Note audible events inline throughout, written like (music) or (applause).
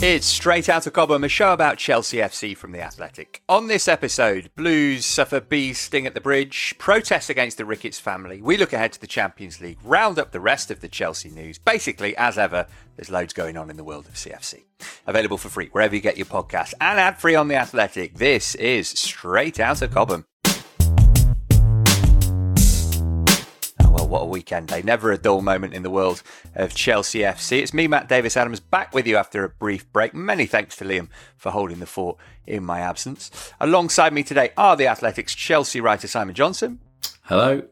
It's straight out of Cobham, a show about Chelsea FC from The Athletic. On this episode, Blues suffer bees sting at the bridge, protests against the Ricketts family. We look ahead to the Champions League, round up the rest of the Chelsea news. Basically, as ever, there's loads going on in the world of CFC. Available for free wherever you get your podcasts and ad free on The Athletic. This is straight out of Cobham. What a weekend day. Never a dull moment in the world of Chelsea FC. It's me, Matt Davis Adams, back with you after a brief break. Many thanks to Liam for holding the fort in my absence. Alongside me today are the Athletics Chelsea writer Simon Johnson. Hello.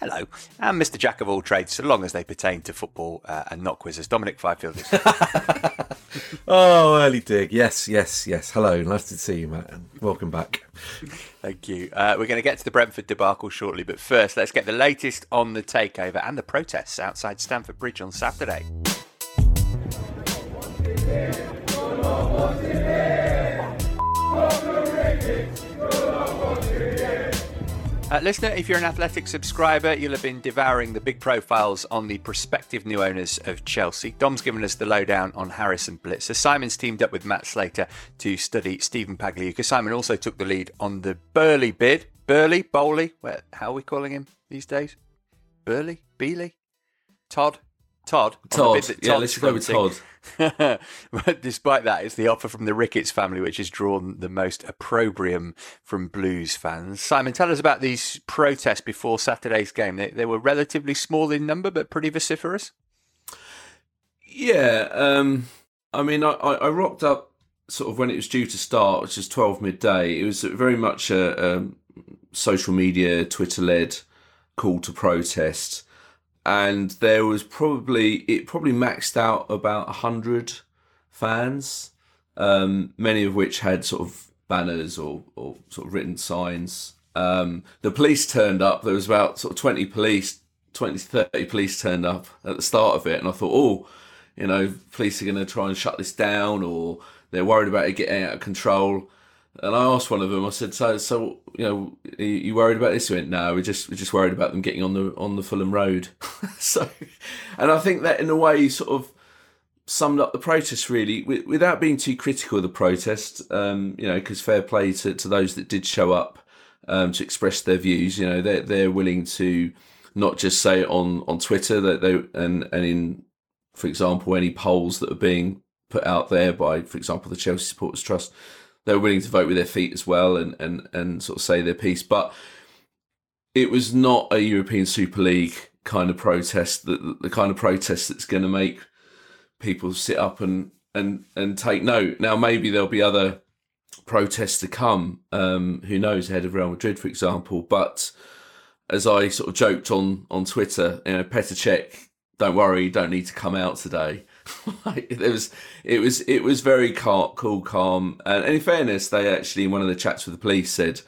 Hello. And Mr. Jack of all trades, so long as they pertain to football uh, and not quizzes, Dominic Fifield. (laughs) (laughs) Oh, early dig. Yes, yes, yes. Hello. Nice to see you, Matt. Welcome back. Thank you. Uh, we're going to get to the Brentford debacle shortly, but first, let's get the latest on the takeover and the protests outside Stamford Bridge on Saturday. Uh, listener, if you're an athletic subscriber, you'll have been devouring the big profiles on the prospective new owners of Chelsea. Dom's given us the lowdown on Harrison Blitzer. Simon's teamed up with Matt Slater to study Stephen Pagliuca. Simon also took the lead on the Burley bid. Burley? Bowley? Where, how are we calling him these days? Burley? Beeley? Todd? Todd? Todd. Yeah, Todd's let's go with. Todd. (laughs) but despite that, it's the offer from the Ricketts family which has drawn the most opprobrium from Blues fans. Simon, tell us about these protests before Saturday's game. They, they were relatively small in number, but pretty vociferous. Yeah. Um, I mean, I, I I rocked up sort of when it was due to start, which is 12 midday. It was very much a, a social media, Twitter led call to protest. And there was probably, it probably maxed out about 100 fans, um, many of which had sort of banners or, or sort of written signs. Um, the police turned up. There was about sort of 20 police, 20 30 police turned up at the start of it. And I thought, oh, you know, police are going to try and shut this down or they're worried about it getting out of control. And I asked one of them, I said, so, so you know, are you worried about this? He went, no, we're just, we're just worried about them getting on the, on the Fulham Road. (laughs) so, and I think that in a way sort of summed up the protest really, without being too critical of the protest, um, you know, because fair play to, to those that did show up um, to express their views, you know, they're, they're willing to not just say on, on Twitter that they, and, and in, for example, any polls that are being put out there by, for example, the Chelsea Supporters Trust, they're willing to vote with their feet as well and, and, and sort of say their piece. But it was not a European Super League kind of protest, the, the kind of protest that's going to make people sit up and, and, and take note. Now, maybe there'll be other protests to come, um, who knows, ahead of Real Madrid, for example. But as I sort of joked on, on Twitter, you know, Petr don't worry, don't need to come out today. (laughs) it was, it was, it was very calm, cool, calm. And, and in fairness, they actually, in one of the chats with the police, said,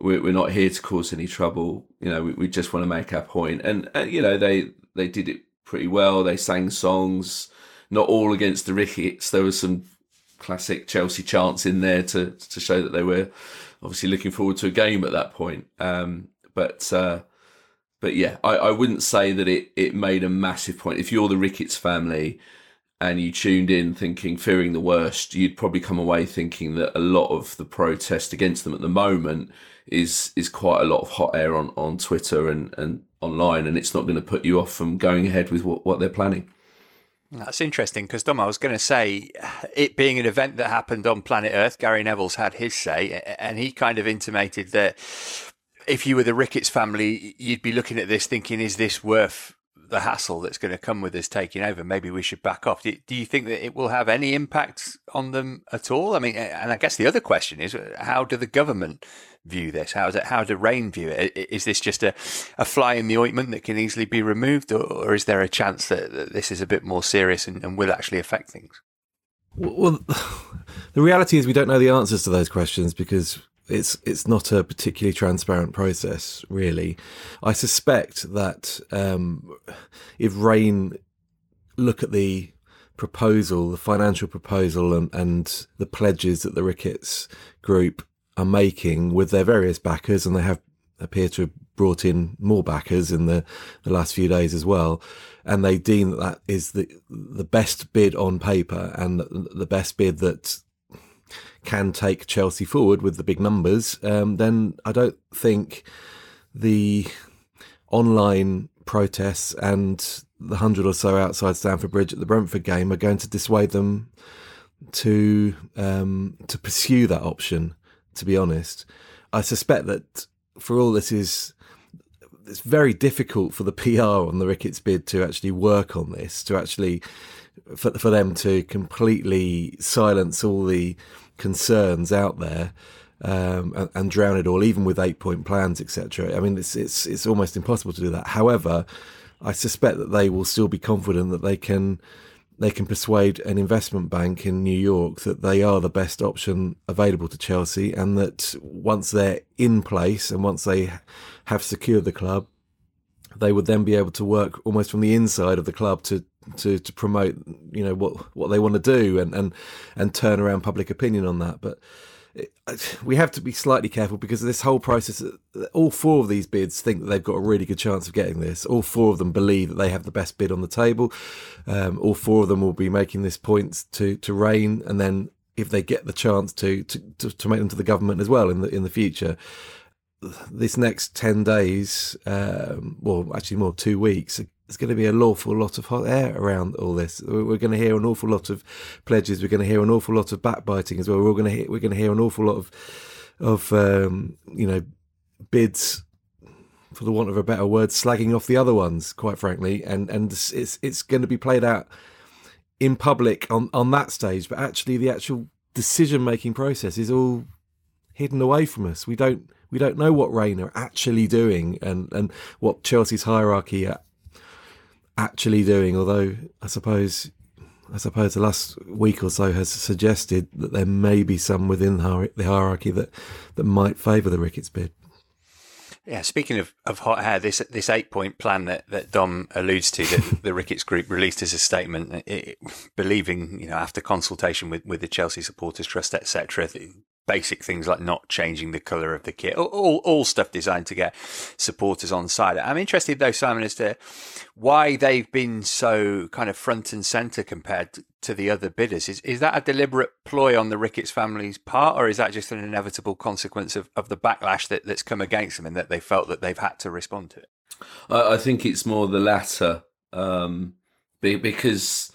we're, we're not here to cause any trouble. You know, we, we just want to make our point. And, uh, you know, they, they did it pretty well. They sang songs, not all against the Ricketts. There was some classic Chelsea chants in there to to show that they were obviously looking forward to a game at that point. Um, but uh, but yeah, I, I wouldn't say that it it made a massive point. If you're the Ricketts family and you tuned in thinking fearing the worst, you'd probably come away thinking that a lot of the protest against them at the moment is is quite a lot of hot air on, on Twitter and, and online, and it's not going to put you off from going ahead with what, what they're planning. That's interesting because Dom, I was going to say, it being an event that happened on planet Earth, Gary Neville's had his say, and he kind of intimated that if you were the Ricketts family, you'd be looking at this thinking, is this worth the hassle that's going to come with us taking over, maybe we should back off. Do, do, you think that it will have any impact on them at all? I mean, and I guess the other question is, how do the government view this? How, it, how do Raine view it? Is this just a, a fly in the ointment that can easily be removed, or, or is there a chance that, that, this is a bit more serious and, and will actually affect things? Well, (sighs) the reality is we don't know the answers to those questions because it's it's not a particularly transparent process, really. I suspect that um, if Raine look at the proposal, the financial proposal, and, and the pledges that the Ricketts Group are making with their various backers, and they have appear to have brought in more backers in the, the last few days as well, and they deem that that is the the best bid on paper and the best bid that can take Chelsea forward with the big numbers, um, then I don't think the online protests and the hundred or so outside Stamford Bridge at the Brentford game are going to dissuade them to um, to pursue that option. To be honest, I suspect that for all this is it's very difficult for the (laughs) PR on the Ricketts bid to actually work on this, to actually for for them to completely silence all the concerns out there um, and, and, drown it all, even with eight point plans, etc. I mean, it's it's it's almost impossible to do that. However, I suspect that they will still be confident that they can they can persuade an investment bank in New York that they are the best option available to Chelsea, and that once they're in place and once they have secured the club, they would then be able to work almost from the inside of the club to to to promote you know what what they want to do and and and turn around public opinion on that. But we have to be slightly careful because this whole process all four of these bids think that they've got a really good chance of getting this. All four of them believe that they have the best bid on the table. Um, all four of them will be making this point to to Raine and then if they get the chance to, to to to make them to the government as well in the in the future this next 10 days, um, well, actually more, two weeks, there's going to be an awful lot of hot air around all this. We're going to hear an awful lot of pledges. We're going to hear an awful lot of backbiting as well. We're going to hear, we're going to hear an awful lot of, of um, you know, bids, for the want of a better word, slagging off the other ones, quite frankly. And, and it's, it's going to be played out in public on, on that stage, but actually the actual decision making process is all hidden away from us. We don't we don't know what Raine are actually doing and, and what Chelsea's hierarchy are actually doing. Although I suppose I suppose the last week or so has suggested that there may be some within the hierarchy that that might favour the Ricketts bid. Yeah, speaking of, of hot hair, this this eight point plan that, that Dom alludes to that (laughs) the Ricketts Group released as a statement, it, believing you know after consultation with, with the Chelsea Supporters Trust, etc., basic things like not changing the color of the kit, all, all stuff designed to get supporters on side. I'm interested though, Simon, as to why they've been so kind of front and center compared to the other bidders. Is, is that a deliberate ploy on the Ricketts family's part, or is that just an inevitable consequence of, of the backlash that, that's come against them and that they felt that they've had to respond to it? I, I think it's more the latter, um, because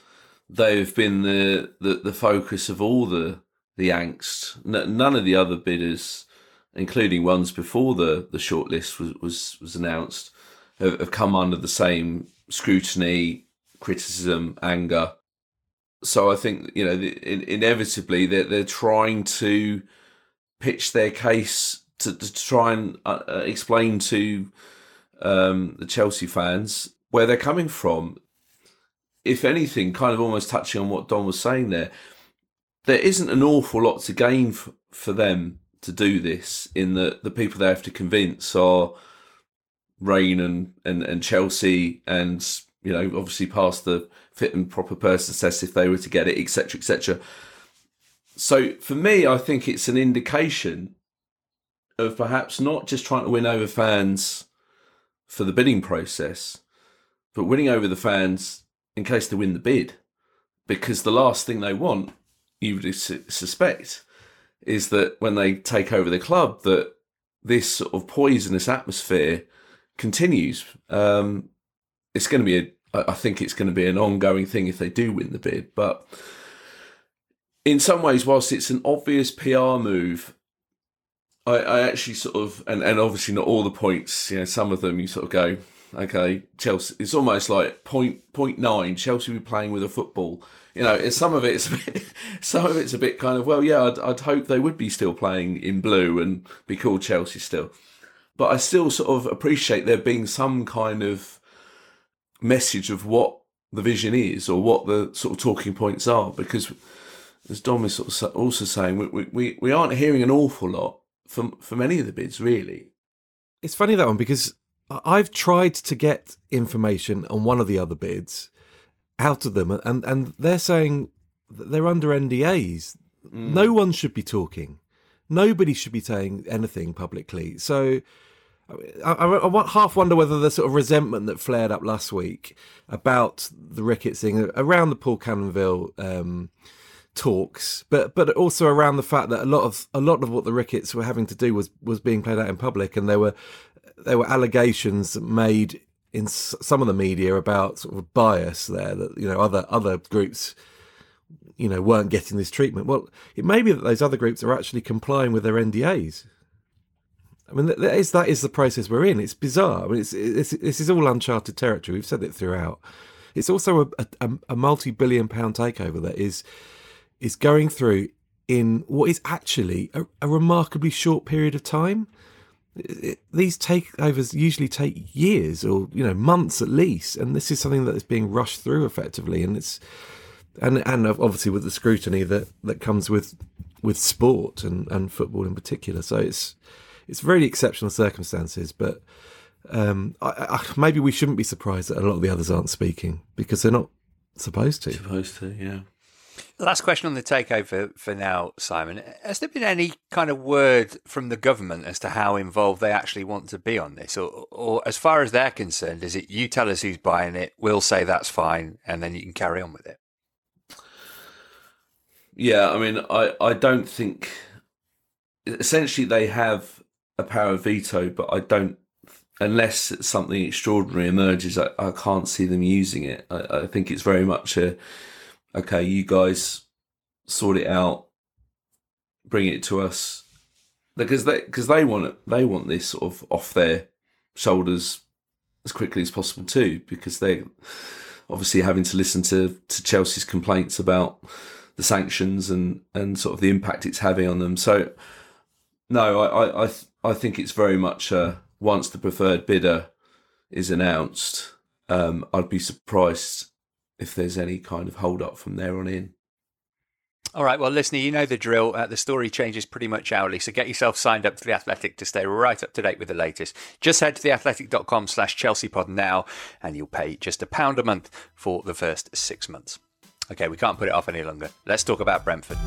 they've been the, the, the focus of all the the angst. none of the other bidders, including ones before the the shortlist was was, was announced, have, have come under the same scrutiny, criticism, anger. So I think you know the, inevitably they're they're trying to pitch their case to, to try and uh, uh, explain to um, the Chelsea fans where they're coming from. If anything, kind of almost touching on what Dom was saying there, there isn't an awful lot to gain f- for them to do this. In that the people they have to convince are Raine and, and, and Chelsea, and you know obviously past the fit and proper person test if they were to get it, etc., etc. so for me, I think it's an indication of perhaps not just trying to win over fans for the bidding process, but winning over the fans in case they win the bid. Because the last thing they want, you would su- suspect, is that when they take over the club, that this sort of poisonous atmosphere continues. Um, it's going to be a, I think it's going to be an ongoing thing if they do win the bid. But in some ways, whilst it's an obvious PR move, I, I actually sort of, and, and obviously not all the points, you know, some of them you sort of go, okay, Chelsea, it's almost like point, point nine, Chelsea be playing with a football. You know, some of it's a bit, (laughs) some of it's a bit kind of, well, yeah, I'd, I'd hope they would be still playing in blue and be called Chelsea still. But I still sort of appreciate there being some kind of message of what the vision is or what the sort of talking points are because as Dom is sort of also saying, we, we, we aren't hearing an awful lot from from any of the bids, really. It's funny that one because I've tried to get information on one of the other bids out of them, and and they're saying they're under NDAs. Mm. No one should be talking. Nobody should be saying anything publicly. So. I, I, I half wonder whether the sort of resentment that flared up last week about the Ricketts thing around the Paul Canoville um, talks, but but also around the fact that a lot of a lot of what the Ricketts were having to do was was being played out in public, and there were there were allegations made in some of the media about sort of bias there that you know other other groups you know weren't getting this treatment. Well, it may be that those other groups are actually complying with their NDAs. I mean, that is that is the process we're in. It's bizarre. I mean, it's, it's this is all uncharted territory. We've said it throughout. It's also a, a, a multi-billion pound takeover that is is going through in what is actually a, a remarkably short period of time. These takeovers usually take years or you know months at least, and this is something that is being rushed through effectively, and it's and and obviously with the scrutiny that that comes with with sport and and football in particular. So it's it's really exceptional circumstances, but um, I, I, maybe we shouldn't be surprised that a lot of the others aren't speaking because they're not supposed to. Supposed to, yeah. Last question on the takeover for now, Simon. Has there been any kind of word from the government as to how involved they actually want to be on this? Or, or as far as they're concerned, is it you tell us who's buying it, we'll say that's fine, and then you can carry on with it? Yeah, I mean, I, I don't think. Essentially, they have a power of veto, but I don't. Unless something extraordinary emerges, I, I can't see them using it. I, I think it's very much a okay, you guys sort it out, bring it to us, because they because they want it, they want this sort of off their shoulders as quickly as possible too, because they obviously having to listen to to Chelsea's complaints about the sanctions and and sort of the impact it's having on them. So no, I I I think it's very much uh, once the preferred bidder is announced, um, I'd be surprised if there's any kind of hold up from there on in. All right, well, listener, you know the drill. Uh, the story changes pretty much hourly, so get yourself signed up to The Athletic to stay right up to date with the latest. Just head to theathletic.com slash chelseapod now, and you'll pay just a pound a month for the first six months. Okay, we can't put it off any longer. Let's talk about Brentford.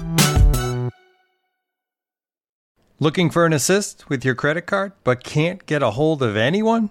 Looking for an assist with your credit card, but can't get a hold of anyone?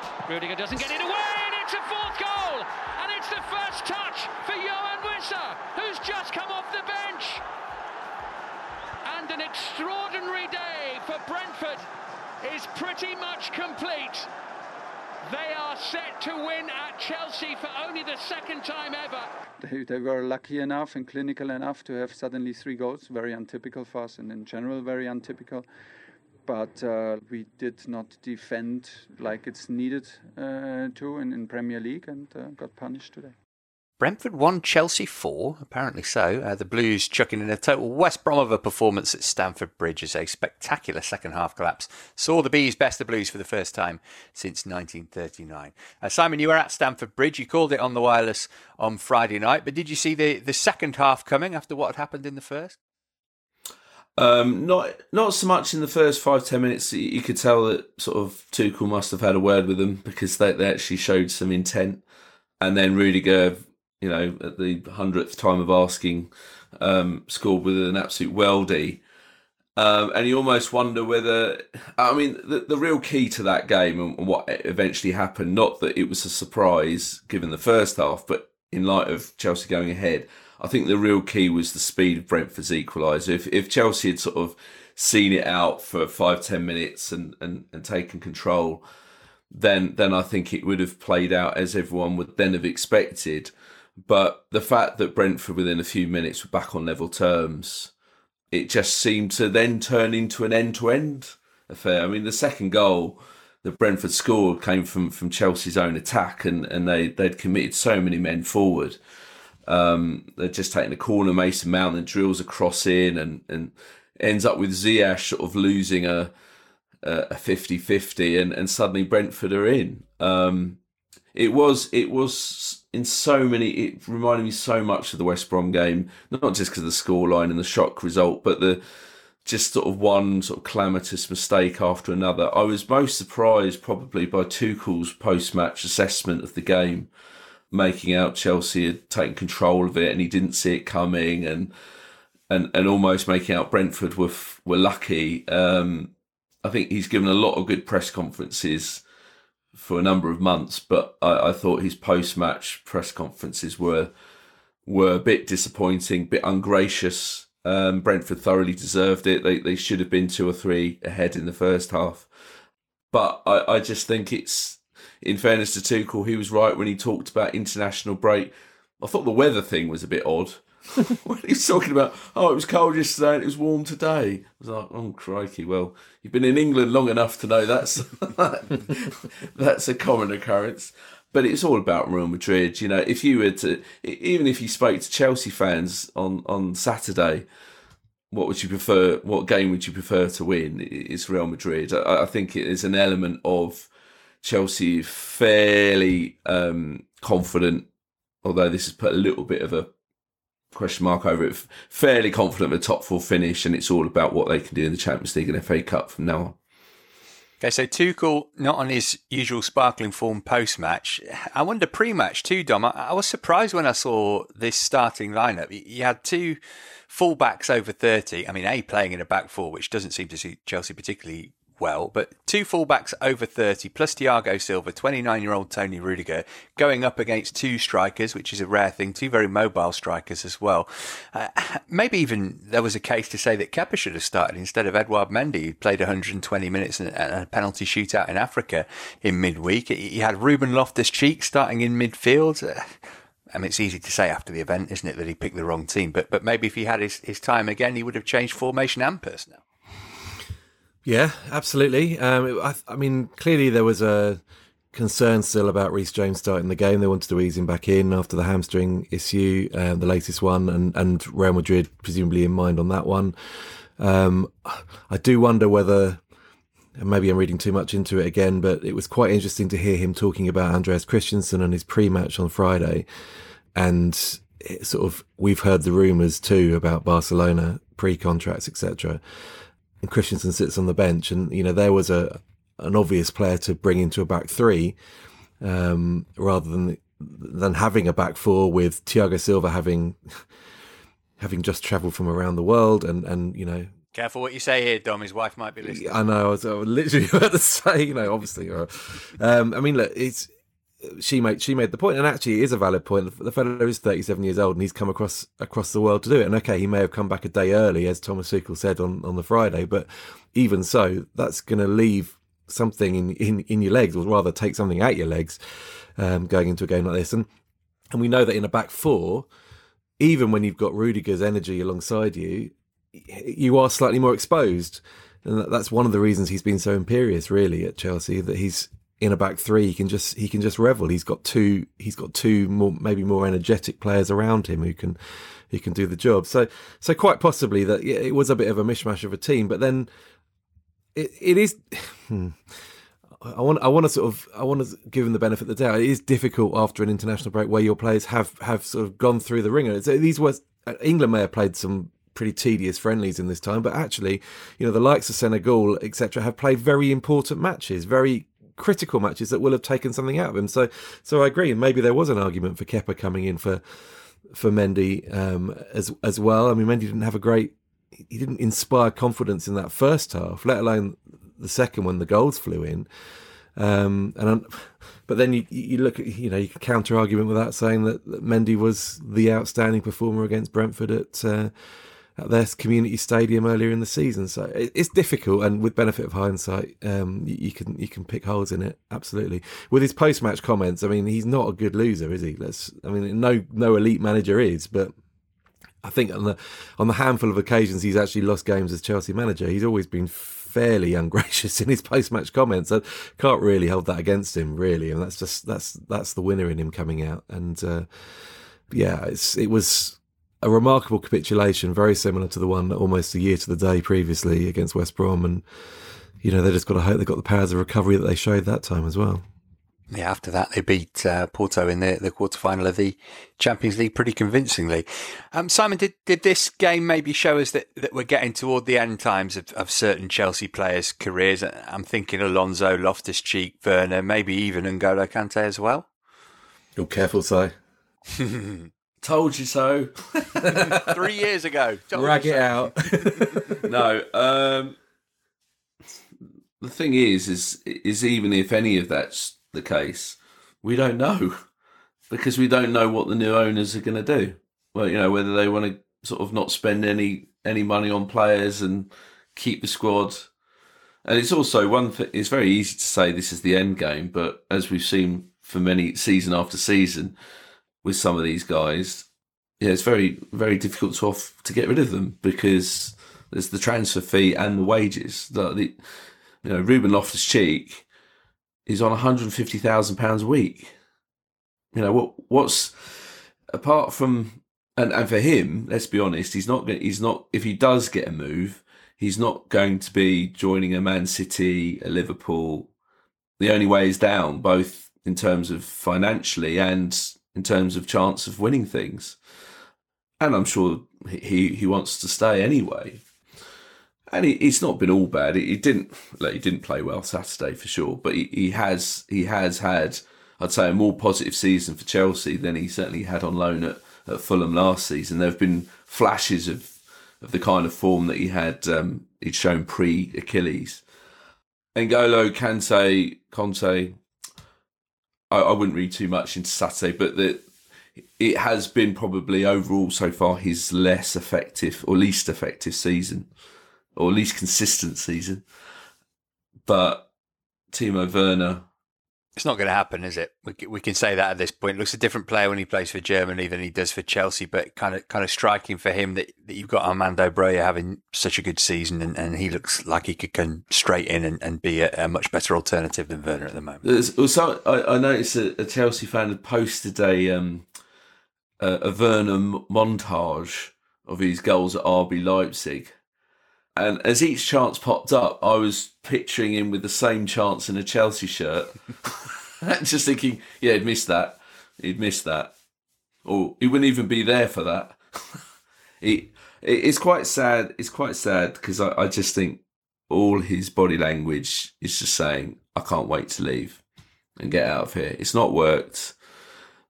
Rudiger doesn't get it away, and it's a fourth goal! And it's the first touch for Yoane Wissa, who's just come off the bench. And an extraordinary day for Brentford is pretty much complete. They are set to win at Chelsea for only the second time ever. They, they were lucky enough and clinical enough to have suddenly three goals, very untypical for us, and in general, very untypical. But uh, we did not defend like it's needed uh, to in, in Premier League and uh, got punished today. Brentford won Chelsea 4, apparently so. Uh, the Blues chucking in a total West Brom of a performance at Stamford Bridge as a spectacular second half collapse saw the Bees best the Blues for the first time since 1939. Uh, Simon, you were at Stamford Bridge. You called it on the wireless on Friday night, but did you see the, the second half coming after what had happened in the first? Um, not not so much in the first five ten minutes. You could tell that sort of Tuchel must have had a word with them because they, they actually showed some intent, and then Rudiger you know, at the hundredth time of asking, um, scored with an absolute weldy. Um, and you almost wonder whether, I mean, the, the real key to that game and what eventually happened, not that it was a surprise given the first half, but in light of Chelsea going ahead, I think the real key was the speed of Brentford's equaliser. If, if Chelsea had sort of seen it out for five, ten minutes and, and, and taken control, then then I think it would have played out as everyone would then have expected. But the fact that Brentford within a few minutes were back on level terms, it just seemed to then turn into an end to end affair. I mean, the second goal that Brentford scored came from, from Chelsea's own attack, and, and they, they'd committed so many men forward. Um, they're just taking a corner, Mason Mount, and drills a cross in, and, and ends up with Ziyech sort of losing a a 50-50 and, and suddenly Brentford are in. Um, it was it was in so many. It reminded me so much of the West Brom game, not just because of the scoreline and the shock result, but the just sort of one sort of calamitous mistake after another. I was most surprised probably by Tuchel's post-match assessment of the game, making out Chelsea had taken control of it and he didn't see it coming, and and and almost making out Brentford were were lucky. Um, I think he's given a lot of good press conferences for a number of months, but I, I thought his post-match press conferences were were a bit disappointing, a bit ungracious. Um, Brentford thoroughly deserved it. They they should have been two or three ahead in the first half, but I, I just think it's in fairness to Tuchel, he was right when he talked about international break. I thought the weather thing was a bit odd. (laughs) when he's talking about, oh, it was cold yesterday and it was warm today. I was like, oh, crikey. Well, you've been in England long enough to know that's (laughs) that's a common occurrence. But it's all about Real Madrid. You know, if you were to, even if you spoke to Chelsea fans on, on Saturday, what would you prefer? What game would you prefer to win? It's Real Madrid. I, I think it is an element of Chelsea fairly um, confident, although this has put a little bit of a question mark over it. Fairly confident of a top four finish, and it's all about what they can do in the Champions League and FA Cup from now on. Okay, so Tuchel not on his usual sparkling form post match. I wonder pre match too, Dom. I, I, was surprised when I saw this starting lineup. You had two fullbacks over 30. I mean, A, playing in a back four, which doesn't seem to suit Chelsea particularly well, but two fullbacks over 30 plus Thiago Silva, 29 year old Toni Rudiger, going up against two strikers, which is a rare thing, two very mobile strikers as well. Uh, maybe even there was a case to say that Kepa should have started instead of Edouard Mendy, who played 120 minutes and a penalty shootout in Africa in midweek. He had Ruben Loftus Cheek starting in midfield. Uh, I mean, it's easy to say after the event, isn't it, that he picked the wrong team? But but maybe if he had his, his time again, he would have changed formation and personnel. Yeah, absolutely. Um, I, I, mean, clearly there was a concern still about Reece James starting the game. They wanted to ease him back in after the hamstring issue, uh, the latest one, and, and Real Madrid presumably in mind on that one. Um, I do wonder whether, maybe I'm reading too much into it again, but it was quite interesting to hear him talking about Andreas Christensen and his pre-match on Friday, and sort of we've heard the rumours too about Barcelona pre-contracts, etc and Christensen sits on the bench, and you know there was a an obvious player to bring into a back three, um, rather than than having a back four with Thiago Silva having (laughs) having just travelled from around the world, and and you know. Careful what you say here, Dom. His wife might be listening. I know. I was, I was literally (laughs) about to say, you know, obviously. um, I mean, look, it's she made she made the point, and actually it is a valid point. The fellow is 37 years old, and he's come across across the world to do it. And okay, he may have come back a day early, as Thomas Tuchel said on on the Friday, but even so, that's going to leave something in, in in your legs, or rather, take something out your legs, um, going into a game like this. And and we know that in a back four, even when you've got Rudiger's energy alongside you, you are slightly more exposed. And that's one of the reasons he's been so imperious, really, at Chelsea. That he's in a back three, he can just he can just revel. He's got two he's got two more maybe more energetic players around him who can who can do the job. So so quite possibly that yeah, it was a bit of a mishmash of a team, but then it it is. (sighs) Hmm, I want I want to sort of I want to give him the benefit of the doubt. It is difficult after an international break where your players have have sort of gone through the wringer. So these were England may have played some pretty tedious friendlies in this time, but actually, you know, the likes of Senegal, etc., have played very important matches, very critical matches that will have taken something out of him. So, so I agree. And maybe there was an argument for Kepa coming in for for Mendy um, as as well. I mean, Mendy didn't have a great, he didn't inspire confidence in that first half, let alone the second when the goals flew in. Um, and I'm, but then you you look at you know you counter argument with that saying that, that Mendy was the outstanding performer against Brentford at. Uh, at their community stadium earlier in the season. So it's difficult, and with benefit of hindsight, um, you, can you can pick holes in it absolutely. With his post match comments, I mean, he's not a good loser, is he? Let's, I mean, no no elite manager is, but. I think on the on the handful of occasions he's actually lost games as Chelsea manager, he's always been fairly (laughs) ungracious in his post match comments. I can't really hold that against him, really, and that's just that's that's the winner in him coming out. And uh, yeah, it's it was a remarkable capitulation, very similar to the one almost a year to the day previously against West Brom. And, you know, they just got to hope they've got the powers of recovery that they showed that time as well. Yeah, after that, they beat uh, Porto in the, the quarterfinal of the Champions League pretty convincingly. Um, Simon, did, did this game maybe show us that, that we're getting toward the end times of, of certain Chelsea players' careers? I'm thinking Alonso, Loftus Cheek, Werner, maybe even N'Golo Kante as well. You're careful, Si. (laughs) Told you so. (laughs) Three years ago. Told Rag it so. out. (laughs) no. Um, the thing is, is, is even if any of that's the case, we don't know because we don't know what the new owners are going to do. Well, you know whether they want to sort of not spend any any money on players and keep the squad. And it's also one thing. It's very easy to say this is the end game, but as we've seen for many season after season, with some of these guys, yeah, it's very very difficult to off to get rid of them because there's the transfer fee and the wages. The, the you know Ruben Loftus Cheek is on 150 thousand pounds a week. You know what? What's apart from and and for him, let's be honest, he's not he's not if he does get a move, he's not going to be joining a Man City, a Liverpool. The only way is down, both in terms of financially and in terms of chance of winning things. And I'm sure he, he wants to stay anyway. And he, it's not been all bad. He, he didn't like, he didn't play well Saturday for sure, but he, he has he has had I'd say a more positive season for Chelsea than he certainly had on loan at, at Fulham last season. There have been flashes of of the kind of form that he had um, he'd shown pre Achilles. N'Golo Kante Conte I, I wouldn't read too much into Saturday, but that it has been probably overall so far his less effective or least effective season, or least consistent season. But Timo Werner it's not going to happen, is it? We, we can say that at this point. Looks a different player when he plays for Germany than he does for Chelsea, but kind of kind of striking for him that, that you've got Armando Broja having such a good season, and, and he looks like he could come straight in and, and be a, a, much better alternative than Werner at the moment. Also, I, I noticed a, a, Chelsea fan had posted a um, a, a Werner montage of his goals at RB Leipzig. And as each chance popped up, I was picturing him with the same chance in a Chelsea shirt. (laughs) Just thinking, yeah, he'd missed that. He'd missed that. Or he wouldn't even be there for that. (laughs) it, it's quite sad. It's quite sad because I, I just think all his body language is just saying, I can't wait to leave and get out of here. It's not worked.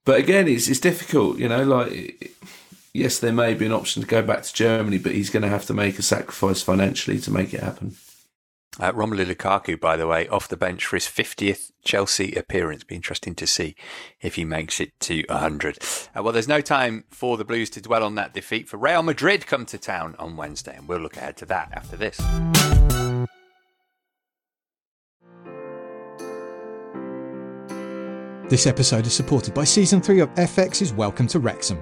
But again, it's, it's difficult, you know, like yes, there may be an option to go back to Germany, but he's going to have to make a sacrifice financially to make it happen. Uh, Romelu Lukaku, by the way, off the bench for his 50th Chelsea appearance. Be interesting to see if he makes it to 100. Uh, well, there's no time for the Blues to dwell on that defeat. For Real Madrid come to town on Wednesday, and we'll look ahead to that after this. This episode is supported by Season 3 of FX's Welcome to Wrexham.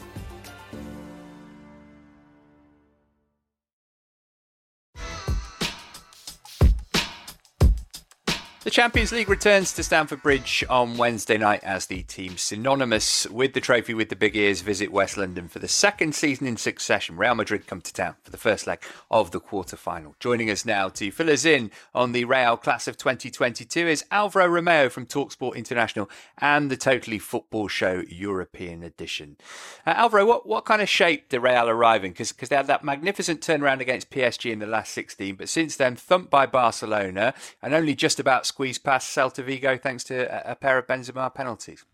The Champions League returns to Stamford Bridge on Wednesday night as the team synonymous with the trophy with the big ears visit West London for the second season in succession. Real Madrid come to town for the first leg of the quarter final. Joining us now to fill us in on the Real class of 2022 is Alvaro Romeo from Talksport International and the Totally Football Show European edition. Uh, Alvaro, what, what kind of shape did Real arrive in? Because they had that magnificent turnaround against PSG in the last 16, but since then thumped by Barcelona and only just about squeeze past Celta Vigo thanks to a, pair of Benzema penalties.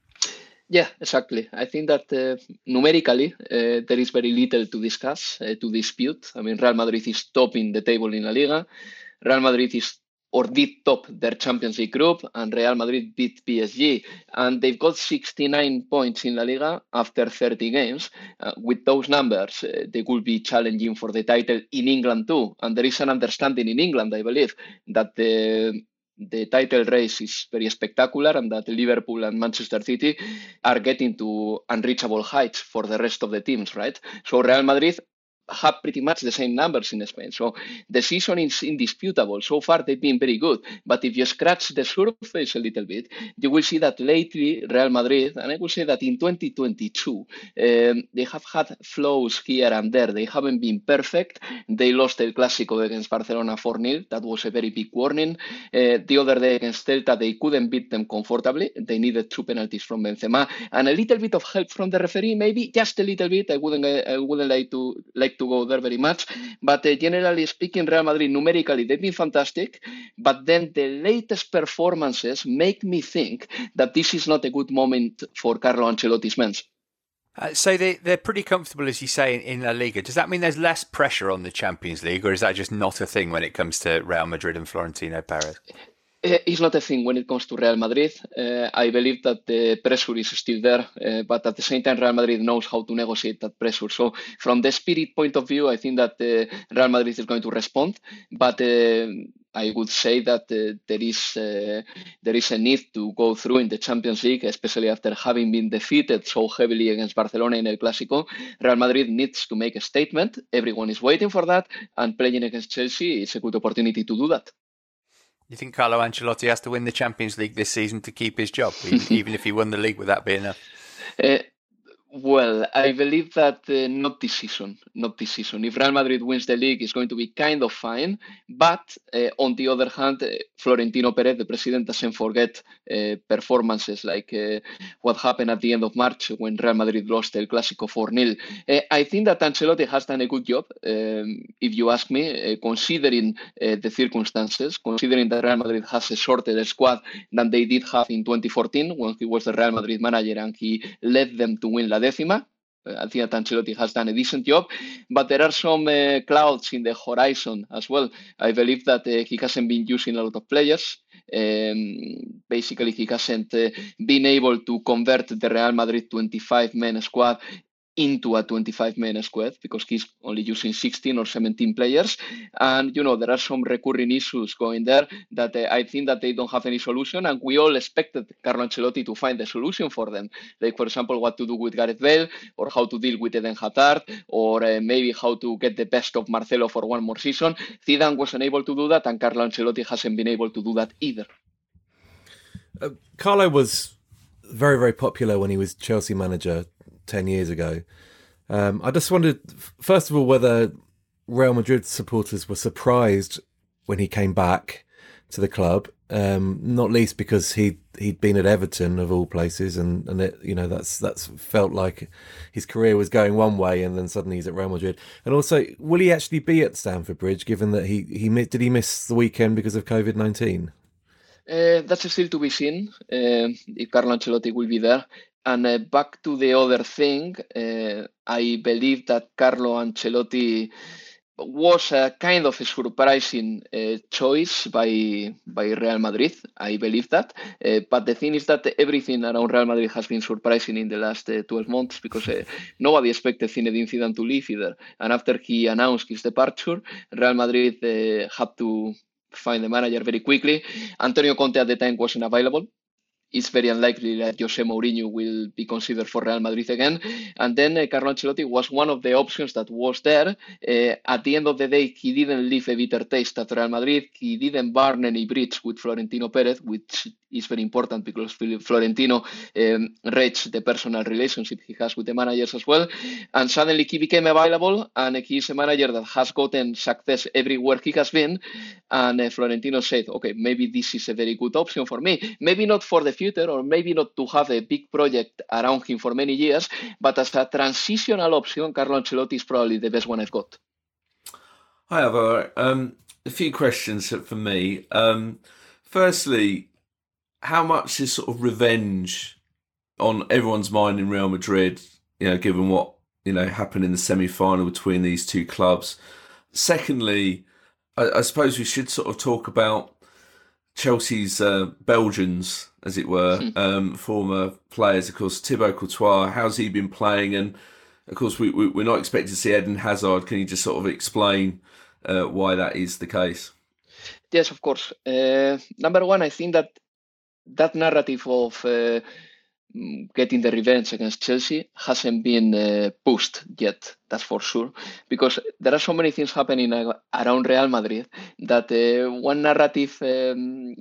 Yeah, exactly. I think that uh, numerically uh, there is very little to discuss, uh, to dispute. I mean, Real Madrid is topping the table in La Liga. Real Madrid is or did top their Champions League group, and Real Madrid beat PSG. And they've got 69 points in La Liga after 30 games. Uh, with those numbers, uh, they could be challenging for the title in England too. And there is an understanding in England, I believe, that the the title race is very spectacular and that Liverpool and Manchester City are getting to unreachable heights for the rest of the teams, right? So Real Madrid have pretty much the same numbers in Spain. So the season is indisputable. So far, they've been very good. But if you scratch the surface a little bit, you will see that lately Real Madrid, and I will say that in 2022, um, they have had flows here and there. They haven't been perfect. They lost El Clásico against Barcelona 4 0. That was a very big warning. Uh, the other day against Celta, they couldn't beat them comfortably. They needed two penalties from Benzema and a little bit of help from the referee, maybe just a little bit. I wouldn't, I wouldn't like to like to go there very much. But uh, generally speaking, Real Madrid numerically they've been fantastic. But then the latest performances make me think that this is not a good moment for Carlo Ancelotti's men. Uh, so they, they're pretty comfortable, as you say, in, in La Liga. Does that mean there's less pressure on the Champions League, or is that just not a thing when it comes to Real Madrid and Florentino Perez? Uh, it's not a thing when it comes to Real Madrid. Uh, I believe that the pressure is still there, uh, but at the same time, Real Madrid knows how to negotiate that pressure. So, from the spirit point of view, I think that uh, Real Madrid is going to respond. But I would say that there is there is a need to go through in the Champions League, especially after having been defeated so heavily against Barcelona in El Clásico. Real Madrid needs to make a statement. Everyone is waiting for that, and playing against Chelsea is a good opportunity to do that. You think Carlo Ancelotti has to win the Champions League this season to keep his job, even if he won the league? Would that be enough? (laughs) well, I believe that uh, not this season. Not this season. If Real Madrid wins the league, it's going to be kind of fine. But uh, on the other hand, uh, Florentino Perez, the president, doesn't forget uh, performances like uh, what happened at the end of March when Real Madrid lost El Clásico 4 0. Uh, I think that Ancelotti has done a good job, um, if you ask me, considering the circumstances, considering that Real Madrid has a shorter squad than they did have in 2014 when he was the Real Madrid manager and he led them to win La Décima. I think that has done a decent job, but there are some uh, clouds in the horizon as well. I believe that uh, he hasn't been using a lot of players. Um, basically, he hasn't uh, been able to convert the Real Madrid 25 men squad into a 25 man squad because he's only using 16 or 17 players. And, you know, there are some recurring issues going there that uh, I think that they don't have any solution. And we all expected Carlo Ancelotti to find the solution for them. Like, for example, what to do with Gareth Bale or how to deal with Eden Hazard or uh, maybe how to get the best of Marcelo for one more season. Zidane wasn't able to do that and Carlo Ancelotti hasn't been able to do that either. Uh, Carlo was very, very popular when he was Chelsea manager 10 years ago. Um, I just wondered, first of all, whether Real Madrid supporters were surprised when he came back to the club, um, not least because he he'd been at Everton of all places, and and it, you know that's that's felt like his career was going one way, and then suddenly he's at Real Madrid. And also, will he actually be at Stamford Bridge? Given that he he did he miss the weekend because of COVID nineteen? Uh, that's still to be seen uh, if Carlo Ancelotti will be there. And uh, back to the other thing, uh, I believe that Carlo Ancelotti was a kind of a surprising uh, choice by by Real Madrid. I believe that. Uh, but the thing is that everything around Real Madrid has been surprising in the last uh, 12 months because uh, nobody expected Zinedine Zidane to leave either. And after he announced his departure, Real Madrid uh, had to find the manager very quickly. Antonio Conte at the time wasn't available it's very unlikely that Jose Mourinho will be considered for Real Madrid again. And then uh, Carlo Ancelotti was one of the options that was there. Uh, at the end of the day, he didn't leave a bitter taste at Real Madrid. He didn't burn any bridge with Florentino Perez, which is very important because Florentino um, rates the personal relationship he has with the managers as well. And suddenly he became available, and he's a manager that has gotten success everywhere he has been. And uh, Florentino said, okay, maybe this is a very good option for me. Maybe not for the future, or maybe not to have a big project around him for many years, but as a transitional option, Carlo Ancelotti is probably the best one I've got. Hi, Alvaro. Um, a few questions for me. Um, firstly, how much is sort of revenge on everyone's mind in Real Madrid? You know, given what you know happened in the semi-final between these two clubs. Secondly, I, I suppose we should sort of talk about Chelsea's uh, Belgians, as it were, hmm. um, former players. Of course, Thibaut Courtois. How's he been playing? And of course, we, we, are not expecting to see Eden Hazard. Can you just sort of explain uh, why that is the case? Yes, of course. Uh, number one, I think that that narrative of uh, mm, getting the revenge against Chelsea hasn't been uh, pushed yet. That's for sure, because there are so many things happening around Real Madrid that uh, one narrative um,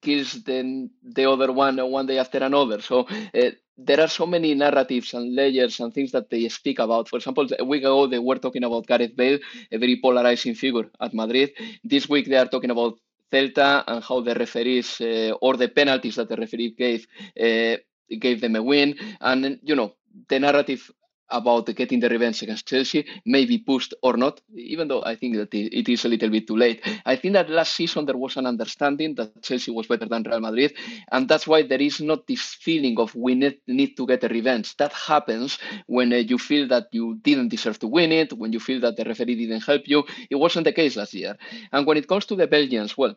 kills the the other one one day after another. So. Uh, there are so many narratives and layers and things that they speak about. For example, a week ago they were talking about Gareth Bale, a very polarizing figure at Madrid. This week they are talking about Celta and how the referees uh, or the penalties that the referee gave uh, gave them a win. And you know the narrative about getting the revenge against Chelsea may be pushed or not, even though I think that it is a little bit too late. I think that last season there was an understanding that Chelsea was better than Real Madrid, and that's why there is not this feeling of we need, need to get a revenge. That happens when uh, you feel that you didn't deserve to win it, when you feel that the referee didn't help you. It wasn't the case last year. And when it comes to the Belgians, well,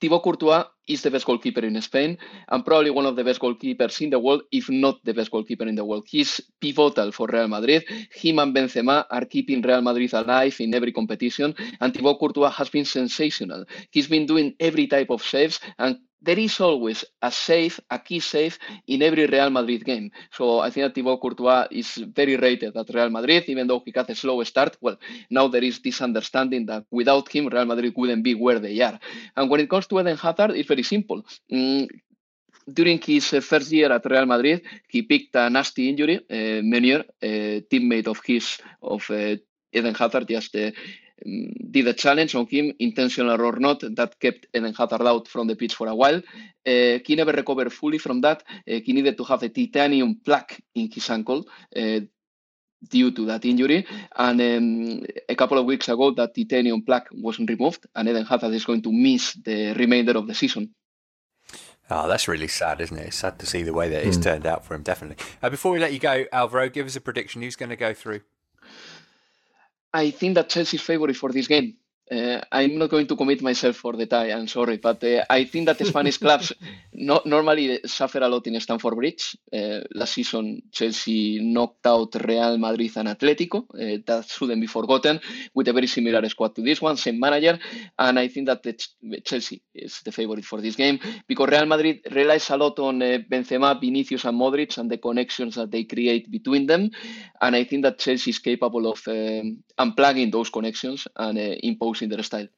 Thibaut Courtois is the best goalkeeper in Spain and probably one of the best goalkeepers in the world, if not the best goalkeeper in the world. He's pivotal for Real Madrid. Him and Benzema are keeping Real Madrid alive in every competition, and Thibaut Courtois has been sensational. He's been doing every type of saves and there is always a save, a key save in every Real Madrid game. So I think that Thibaut Courtois is very rated at Real Madrid, even though he got a slow start. Well, now there is this understanding that without him, Real Madrid wouldn't be where they are. And when it comes to Eden Hazard, it's very simple. Mm, during his uh, first year at Real Madrid, he picked a nasty injury. Uh, Meunier, a teammate of his, of uh, Eden Hazard, just uh, did a challenge on him, intentional or not, that kept Eden Hazard out from the pitch for a while. Uh, he never recovered fully from that. Uh, he needed to have a titanium plaque in his ankle. Uh, due to that injury. And um, a couple of weeks ago, that titanium plaque was removed, and Eden Hazard is going to miss the remainder of the season. Oh, that's really sad, isn't it? It's sad to see the way that it's mm. turned out for him, definitely. Uh, before we let you go, Alvaro, give us a prediction. Who's going to go through? I think that Chelsea's favourite for this game. Uh, I'm not going to commit myself for the tie. I'm sorry, but uh, I think that the Spanish clubs (laughs) no, normally suffer a lot in Stamford Bridge. Uh, last season, Chelsea knocked out Real Madrid and Atletico. Uh, that shouldn't be forgotten. With a very similar squad to this one, same manager, and I think that Ch- Chelsea is the favorite for this game because Real Madrid relies a lot on uh, Benzema, Vinicius, and Modric and the connections that they create between them, and I think that Chelsea is capable of um, unplugging those connections and uh, imposing in their style.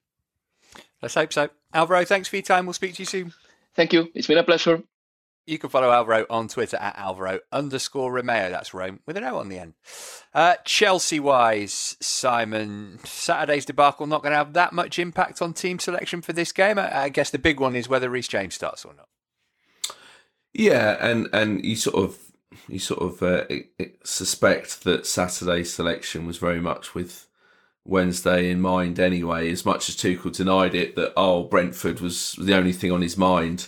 Let's hope so. Alvaro, thanks for your time. We'll speak to you soon. Thank you. It's been a pleasure. You can follow Alvaro on Twitter at Alvaro underscore Romeo. That's Rome with an O on the end. Uh, Chelsea wise, Simon, Saturday's debacle not going to have that much impact on team selection for this game. I, I guess the big one is whether Reece James starts or not. Yeah, and and you sort of you sort of uh, suspect that Saturday's selection was very much with Wednesday in mind anyway, as much as Tuchel denied it that, oh, Brentford was the only thing on his mind.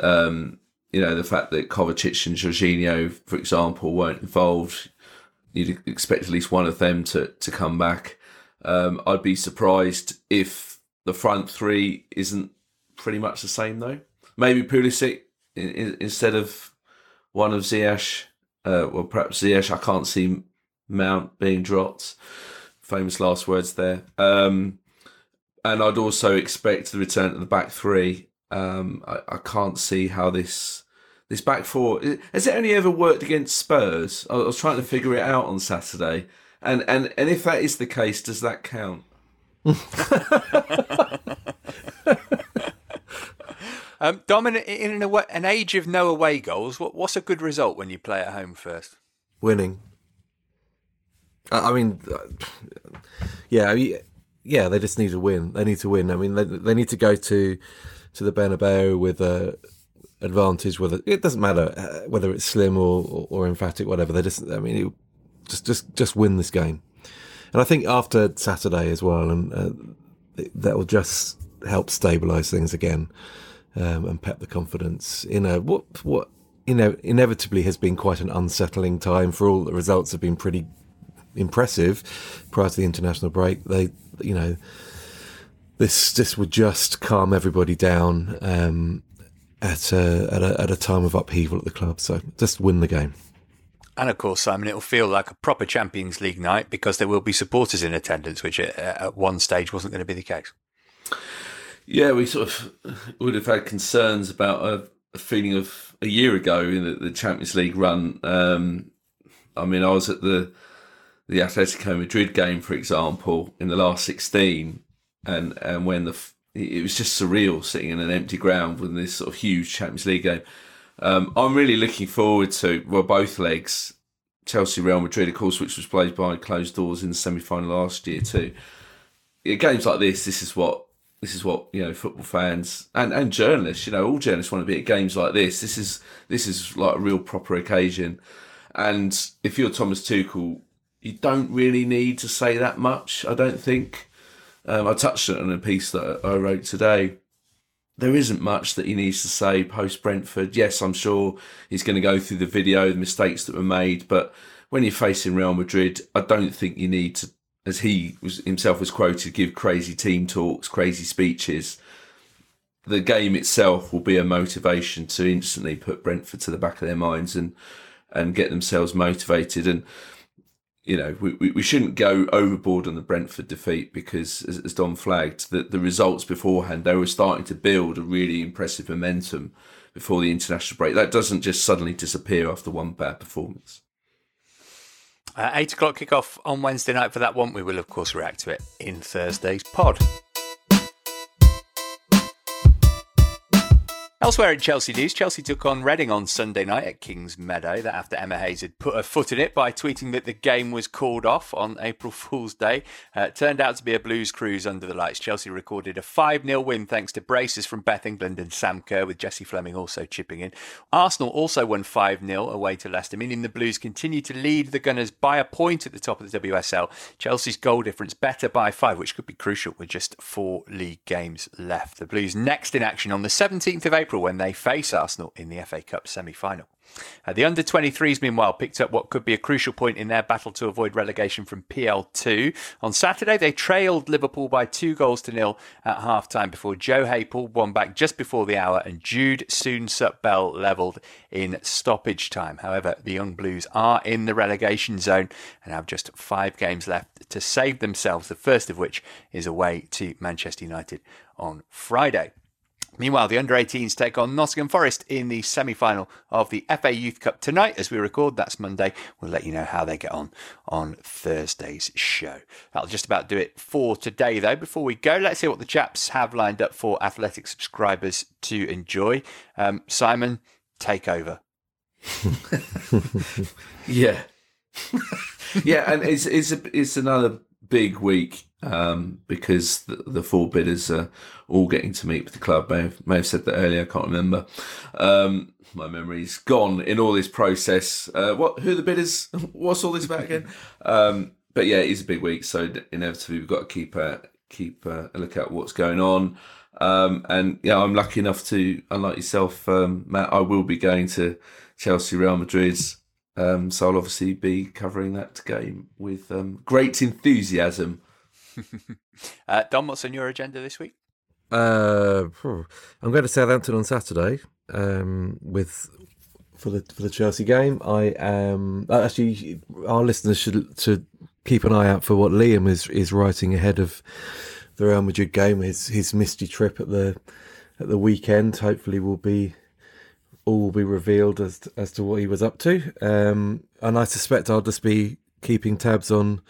Um, you know, the fact that Kovacic and Jorginho, for example, weren't involved, you'd expect at least one of them to, to come back. Um, I'd be surprised if the front three isn't pretty much the same, though. Maybe Pulisic in, in, instead of one of Ziyech. Uh, well, perhaps Ziyech, I can't see Mount being dropped famous last words there. Um, and I'd also expect the return to the back three. Um, I, I, can't see how this this back four has it only ever worked against Spurs. I was trying to figure it out on Saturday, and and and if that is the case, does that count? (laughs) um, Dominic, in an, an, age of no away goals, what, what's a good result when you play at home first? Winning. I mean, yeah, yeah, they just need to win. They need to win. I mean, they, they need to go to to the Bernabeu with a advantage. Whether it doesn't matter uh, whether it's slim or, or, or emphatic, whatever. They just, I mean, it, just just just win this game. And I think after Saturday as well, and uh, that will just help stabilise things again um, and pep the confidence in a what what you know inevitably has been quite an unsettling time for all the results have been pretty impressive prior to the international break. They, you know, this this would just calm everybody down um, at a, at a at a time of upheaval at the club. So just win the game. And of course, Simon, it'll feel like a proper Champions League night because there will be supporters in attendance, which at, at one stage wasn't going to be the case. Yeah, we sort of would have had concerns about a, a feeling of a year ago in the, the Champions League run. Um, I mean, I was at the the Atletico Madrid game, for example, in the last 16, and, and when the it was just surreal sitting in an empty ground with this sort of huge Champions League game. Um, I'm really looking forward to well both legs, Chelsea Real Madrid, of course, which was played behind closed doors in the semi final last year too. games like this, this is what this is what you know football fans and, and journalists, you know, all journalists want to be at games like this. This is this is like a real proper occasion. And if you're Thomas Tuchel, you don't really need to say that much. I don't think. Um, I touched it on a piece that I wrote today. There isn't much that he needs to say post Brentford. Yes, I'm sure he's going to go through the video, the mistakes that were made, but when you're facing Real Madrid, I don't think you need to, as he was himself was quoted, give crazy team talks, crazy speeches. The game itself will be a motivation to instantly put Brentford to the back of their minds and and get themselves motivated. And you know, we, we shouldn't go overboard on the Brentford defeat because, as, as Dom flagged, the, the results beforehand, they were starting to build a really impressive momentum before the international break. That doesn't just suddenly disappear after one bad performance. Uh, eight o'clock kickoff on Wednesday night for that one. We will, of course, react to it in Thursday's pod. Elsewhere in Chelsea news, Chelsea took on Reading on Sunday night at Kingsmeadow. That after Emma Hayes had put her foot in it by tweeting that the game was called off on April (laughs) Fool's Day. Uh, turned out to be a blues cruise under the lights. Chelsea recorded a 5 0 win thanks to braces from Beth England and Sam Kerr, with Jessie Fleming also chipping in. Arsenal also won 5 0 away to Leicester, meaning the Blues continue to lead the Gunners by a point at the top of the WSL. Chelsea's goal difference better by five, which could be crucial with just four league games left. The Blues next in action on the 17th of April crucial when they face Arsenal in the FA Cup semi final. Uh, the under 23s, meanwhile, picked up what could be a crucial point in their battle to avoid relegation from PL2. On Saturday, they trailed Liverpool by two goals to nil at half time before Joe Haigh pulled one back just before the hour and Jude Soonsup Bell levelled in stoppage time. However, the Young Blues are in the relegation zone and have just five games left to save themselves, the first of which is away to Manchester United on Friday. Meanwhile, the under 18s take on Nottingham Forest in the semi final of the FA Youth Cup tonight as we record. That's Monday. We'll let you know how they get on on Thursday's show. That'll just about do it for today, though. Before we go, let's hear what the chaps have lined up for athletic subscribers to enjoy. Um, Simon, take over. (laughs) yeah. (laughs) yeah, and it's, it's, it's another big week um, because the, the, four bidders are all getting to meet with the club. May have, may have said that earlier. I can't remember. Um, my memory's gone in all this process. Uh, what? Who the bidders? (laughs) What's all this about again? Um, but yeah, it is a big week, so inevitably we've got to keep a keep a look at what's going on. Um, and yeah, I'm lucky enough to, unlike yourself, um, Matt, I will be going to Chelsea Real Madrid. Um, so I'll obviously be covering that game with um, great enthusiasm. (laughs) uh, Dom, what's on your agenda this week? Uh, I'm going to Southampton on Saturday um, with for the for the Chelsea game. I am uh, actually our listeners should should keep an eye out for what Liam is is writing ahead of the Real Madrid game. His his misty trip at the at the weekend hopefully will be all will be revealed as to, as to what he was up to. Um, and I suspect I'll just be keeping tabs on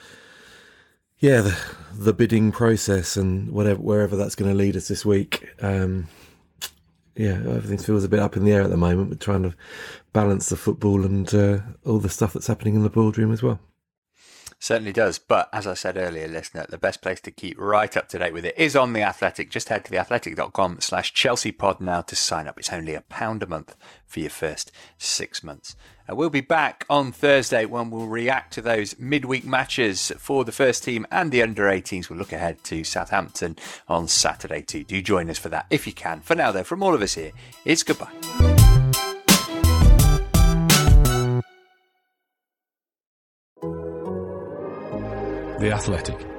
yeah, the, the bidding process and whatever wherever that's going to lead us this week. Um, yeah, everything feels a bit up in the air at the moment. We're trying to balance the football and uh, all the stuff that's happening in the boardroom as well. Certainly does. But as I said earlier, listener, the best place to keep right up to date with it is on The Athletic. Just head to theathletic.com slash Chelsea pod now to sign up. It's only a pound a month for your first six months. Uh, we'll be back on Thursday when we'll react to those midweek matches for the first team and the under 18s. We'll look ahead to Southampton on Saturday too. Do join us for that if you can. For now, though, from all of us here, it's goodbye. The Athletic.